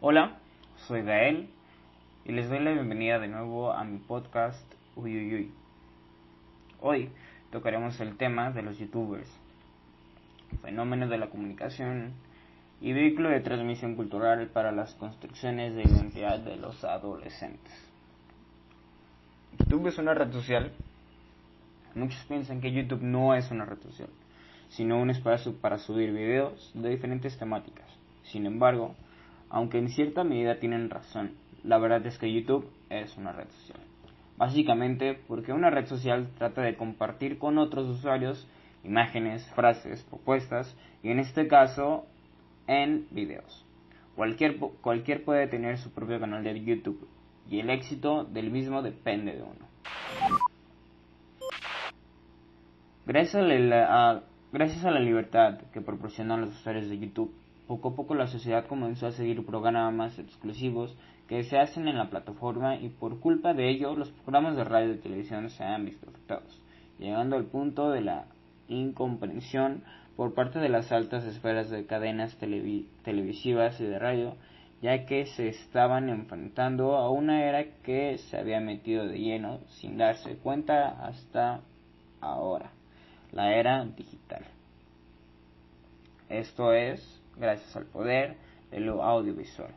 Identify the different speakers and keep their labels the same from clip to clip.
Speaker 1: Hola, soy Gael y les doy la bienvenida de nuevo a mi podcast Uy Hoy tocaremos el tema de los youtubers, fenómeno de la comunicación y vehículo de transmisión cultural para las construcciones de identidad de los adolescentes. YouTube es una red social. Muchos piensan que YouTube no es una red social sino un espacio para subir videos de diferentes temáticas. Sin embargo, aunque en cierta medida tienen razón, la verdad es que YouTube es una red social. Básicamente porque una red social trata de compartir con otros usuarios imágenes, frases, propuestas y en este caso en videos. Cualquier, cualquier puede tener su propio canal de YouTube y el éxito del mismo depende de uno. Gracias a, Gracias a la libertad que proporcionan los usuarios de YouTube, poco a poco la sociedad comenzó a seguir programas exclusivos que se hacen en la plataforma y por culpa de ello los programas de radio y televisión se han visto afectados, llegando al punto de la incomprensión por parte de las altas esferas de cadenas televisivas y de radio, ya que se estaban enfrentando a una era que se había metido de lleno sin darse cuenta hasta ahora la era digital. Esto es gracias al poder de lo audiovisual.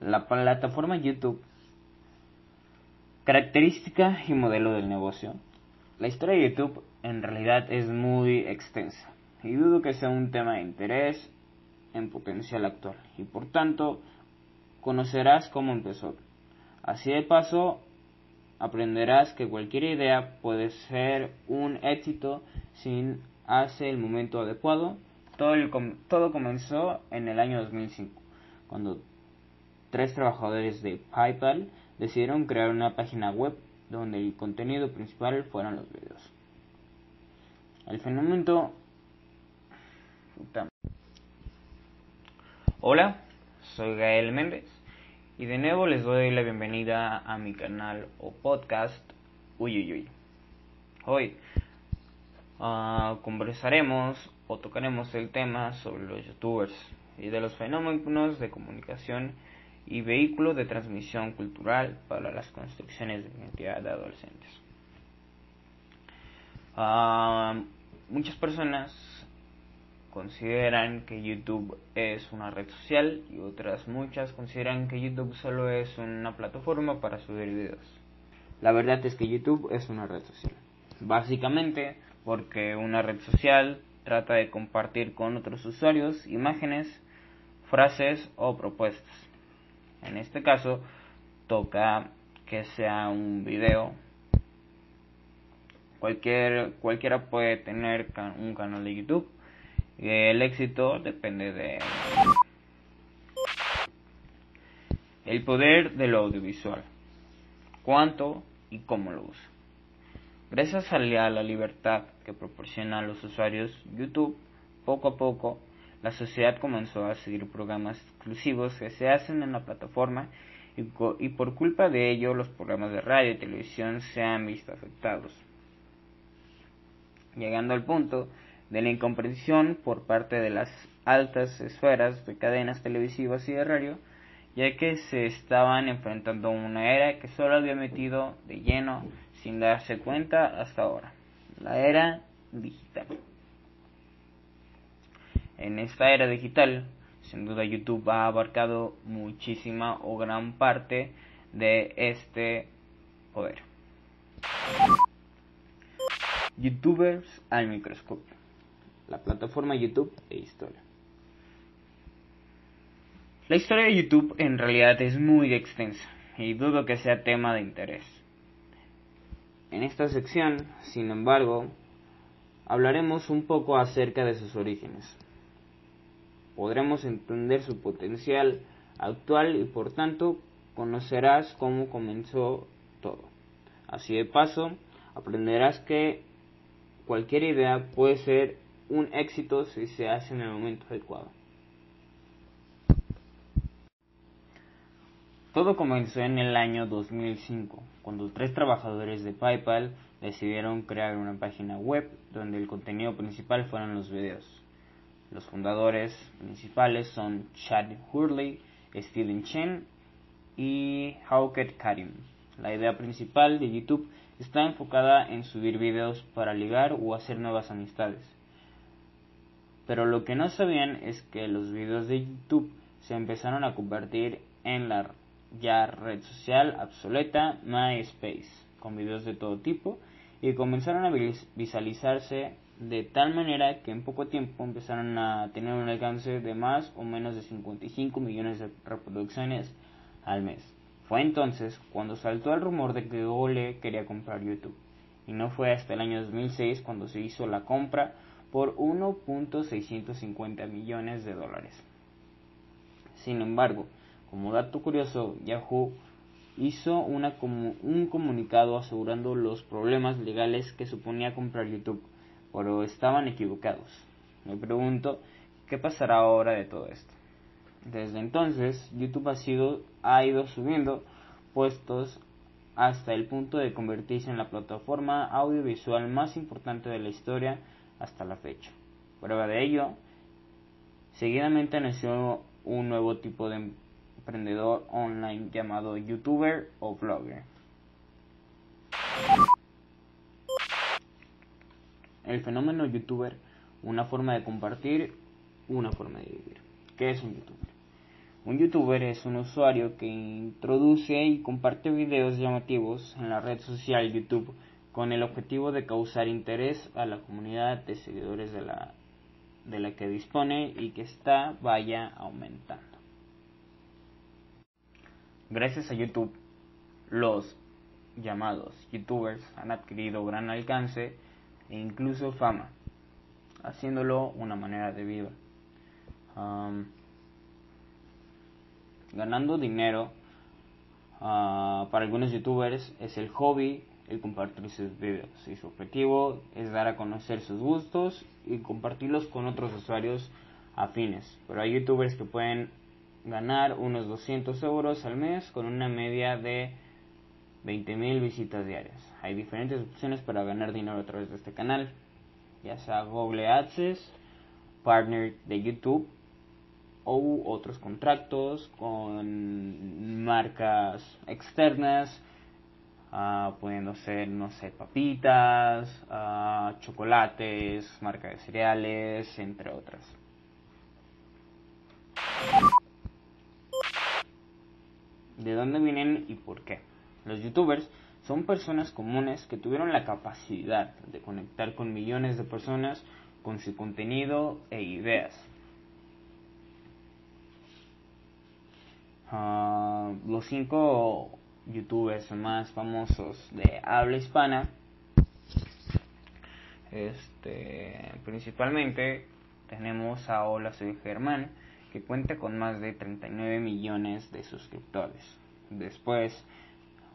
Speaker 1: La plataforma YouTube. Característica y modelo del negocio. La historia de YouTube en realidad es muy extensa y dudo que sea un tema de interés en potencial actual y por tanto conocerás cómo empezó. Así de paso aprenderás que cualquier idea puede ser un éxito si hace el momento adecuado. Todo, todo comenzó en el año 2005, cuando tres trabajadores de PayPal decidieron crear una página web donde el contenido principal fueran los videos. El fenómeno... Hola, soy Gael Méndez y de nuevo les doy la bienvenida a mi canal o podcast Uyuyuy. Hoy uh, conversaremos o tocaremos el tema sobre los youtubers y de los fenómenos de comunicación y vehículos de transmisión cultural para las construcciones de identidad de adolescentes. Uh, muchas personas consideran que YouTube es una red social y otras muchas consideran que YouTube solo es una plataforma para subir videos. La verdad es que YouTube es una red social. Básicamente porque una red social trata de compartir con otros usuarios imágenes, frases o propuestas. En este caso toca que sea un video. Cualquier, cualquiera puede tener un canal de YouTube el éxito depende de el poder de lo audiovisual. Cuánto y cómo lo usa. Gracias a la libertad que proporciona a los usuarios YouTube, poco a poco la sociedad comenzó a seguir programas exclusivos que se hacen en la plataforma y, por culpa de ello los programas de radio y televisión se han visto afectados. Llegando al punto de la incomprensión por parte de las altas esferas de cadenas televisivas y de radio, ya que se estaban enfrentando a una era que solo había metido de lleno sin darse cuenta hasta ahora, la era digital. En esta era digital, sin duda YouTube ha abarcado muchísima o gran parte de este poder. Youtubers al microscopio la plataforma YouTube e historia. La historia de YouTube en realidad es muy extensa y dudo que sea tema de interés. En esta sección, sin embargo, hablaremos un poco acerca de sus orígenes. Podremos entender su potencial actual y por tanto conocerás cómo comenzó todo. Así de paso, aprenderás que cualquier idea puede ser un éxito si se hace en el momento adecuado. Todo comenzó en el año 2005, cuando tres trabajadores de PayPal decidieron crear una página web donde el contenido principal fueran los videos. Los fundadores principales son Chad Hurley, Steven Chen y Hauket Karim. La idea principal de YouTube está enfocada en subir videos para ligar o hacer nuevas amistades. Pero lo que no sabían es que los videos de YouTube se empezaron a convertir en la ya red social obsoleta MySpace, con videos de todo tipo, y comenzaron a visualizarse de tal manera que en poco tiempo empezaron a tener un alcance de más o menos de 55 millones de reproducciones al mes. Fue entonces cuando saltó el rumor de que Google quería comprar YouTube, y no fue hasta el año 2006 cuando se hizo la compra por 1.650 millones de dólares. Sin embargo, como dato curioso, Yahoo hizo una un comunicado asegurando los problemas legales que suponía comprar YouTube, pero estaban equivocados. Me pregunto, ¿qué pasará ahora de todo esto? Desde entonces, YouTube ha, sido, ha ido subiendo puestos hasta el punto de convertirse en la plataforma audiovisual más importante de la historia hasta la fecha. Prueba de ello, seguidamente nació un nuevo tipo de emprendedor online llamado youtuber o vlogger. El fenómeno youtuber, una forma de compartir, una forma de vivir. ¿Qué es un youtuber? Un youtuber es un usuario que introduce y comparte videos llamativos en la red social YouTube con el objetivo de causar interés a la comunidad de seguidores de la, de la que dispone y que ésta vaya aumentando. Gracias a YouTube, los llamados youtubers han adquirido gran alcance e incluso fama, haciéndolo una manera de vida. ganando dinero ah, para algunos youtubers es el hobby el compartir sus videos y su objetivo es dar a conocer sus gustos y compartirlos con otros usuarios afines. Pero hay youtubers que pueden ganar unos 200 euros al mes con una media de 20.000 visitas diarias. Hay diferentes opciones para ganar dinero a través de este canal, ya sea Google Ads, partner de YouTube o otros contratos con marcas externas, uh, pudiendo ser, no sé, papitas, uh, chocolates, marca de cereales, entre otras. de dónde vienen y por qué. Los youtubers son personas comunes que tuvieron la capacidad de conectar con millones de personas con su contenido e ideas. Ah, los cinco youtubers más famosos de habla hispana, este, principalmente tenemos a Hola Soy Germán, que cuenta con más de 39 millones de suscriptores. Después,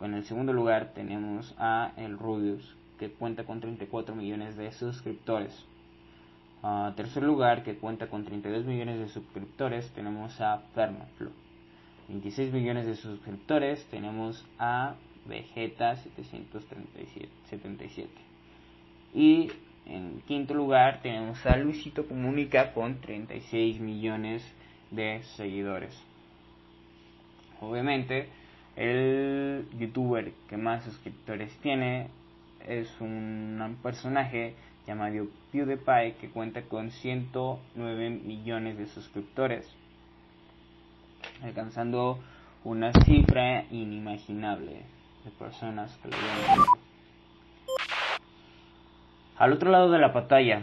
Speaker 1: en el segundo lugar tenemos a El Rubius, que cuenta con 34 millones de suscriptores. En tercer lugar, que cuenta con 32 millones de suscriptores, tenemos a Fernaflo. 26 millones de suscriptores, tenemos a Vegeta 777. Y en quinto lugar tenemos a Luisito Comunica con 36 millones de seguidores. Obviamente, el youtuber que más suscriptores tiene es un personaje llamado PewDiePie que cuenta con 109 millones de suscriptores, alcanzando una cifra inimaginable de personas que lo ven. Al otro lado de la pantalla,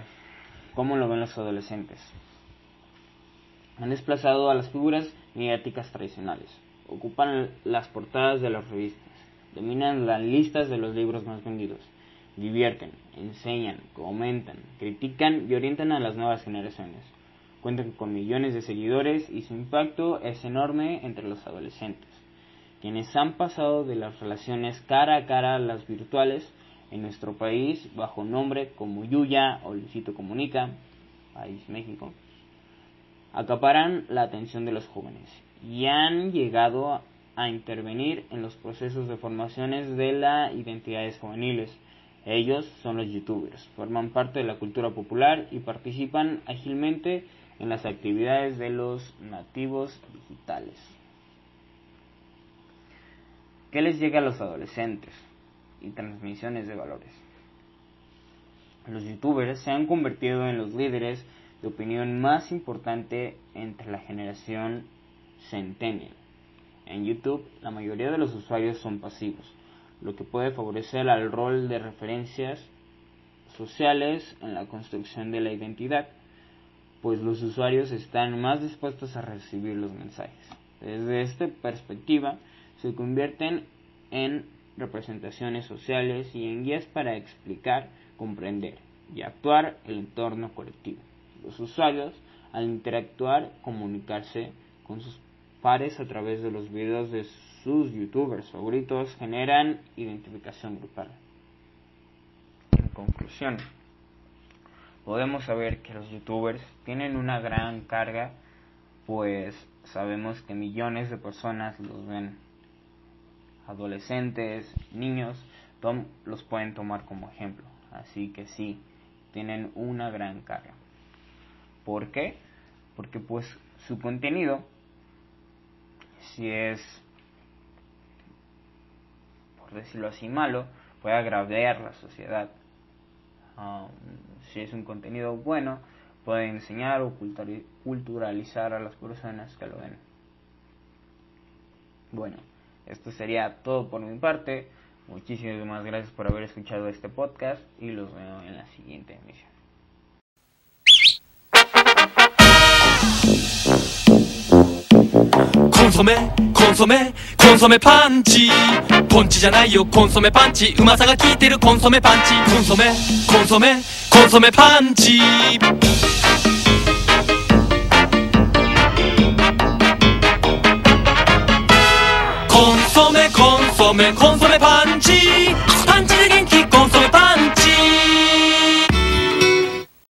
Speaker 1: ¿cómo lo ven los adolescentes? Han desplazado a las figuras mediáticas tradicionales. Ocupan las portadas de las revistas. Dominan las listas de los libros más vendidos. Divierten, enseñan, comentan, critican y orientan a las nuevas generaciones. Cuentan con millones de seguidores y su impacto es enorme entre los adolescentes, quienes han pasado de las relaciones cara a cara a las virtuales en nuestro país bajo nombre como Yuya o Luisito Comunica, país México, acaparan la atención de los jóvenes y han llegado a intervenir en los procesos de formaciones de las identidades juveniles. Ellos son los youtubers, forman parte de la cultura popular y participan ágilmente en las actividades de los nativos digitales. ¿Qué les llega a los adolescentes? Y transmisiones de valores. Los youtubers se han convertido en los líderes de opinión más importante entre la generación centennial. En YouTube, la mayoría de los usuarios son pasivos, lo que puede favorecer al rol de referencias sociales en la construcción de la identidad, pues los usuarios están más dispuestos a recibir los mensajes. Desde esta perspectiva, se convierten en representaciones sociales y en guías para explicar, comprender y actuar el entorno colectivo. Los usuarios, al interactuar, comunicarse con sus pares a través de los videos de sus youtubers favoritos, generan identificación grupal. En conclusión, podemos saber que los youtubers tienen una gran carga, pues sabemos que millones de personas los ven. Adolescentes, niños, los pueden tomar como ejemplo. Así que sí, tienen una gran carga. ¿Por qué? Porque pues su contenido, si es, por decirlo así, malo, puede agravar la sociedad. Um, si es un contenido bueno, puede enseñar o culturalizar a las personas que lo ven. Bueno, esto sería todo por mi parte. Muchísimas gracias por haber escuchado este podcast y los veo en la siguiente emisión.
Speaker 2: コンソメコンソメコンソメパンチ。ポンチじゃないよコンソメパンチ。うまさが効いてるコンソメパンチ。コンソメコンソメコンソメパンチ。コンソメコンソメコンソメ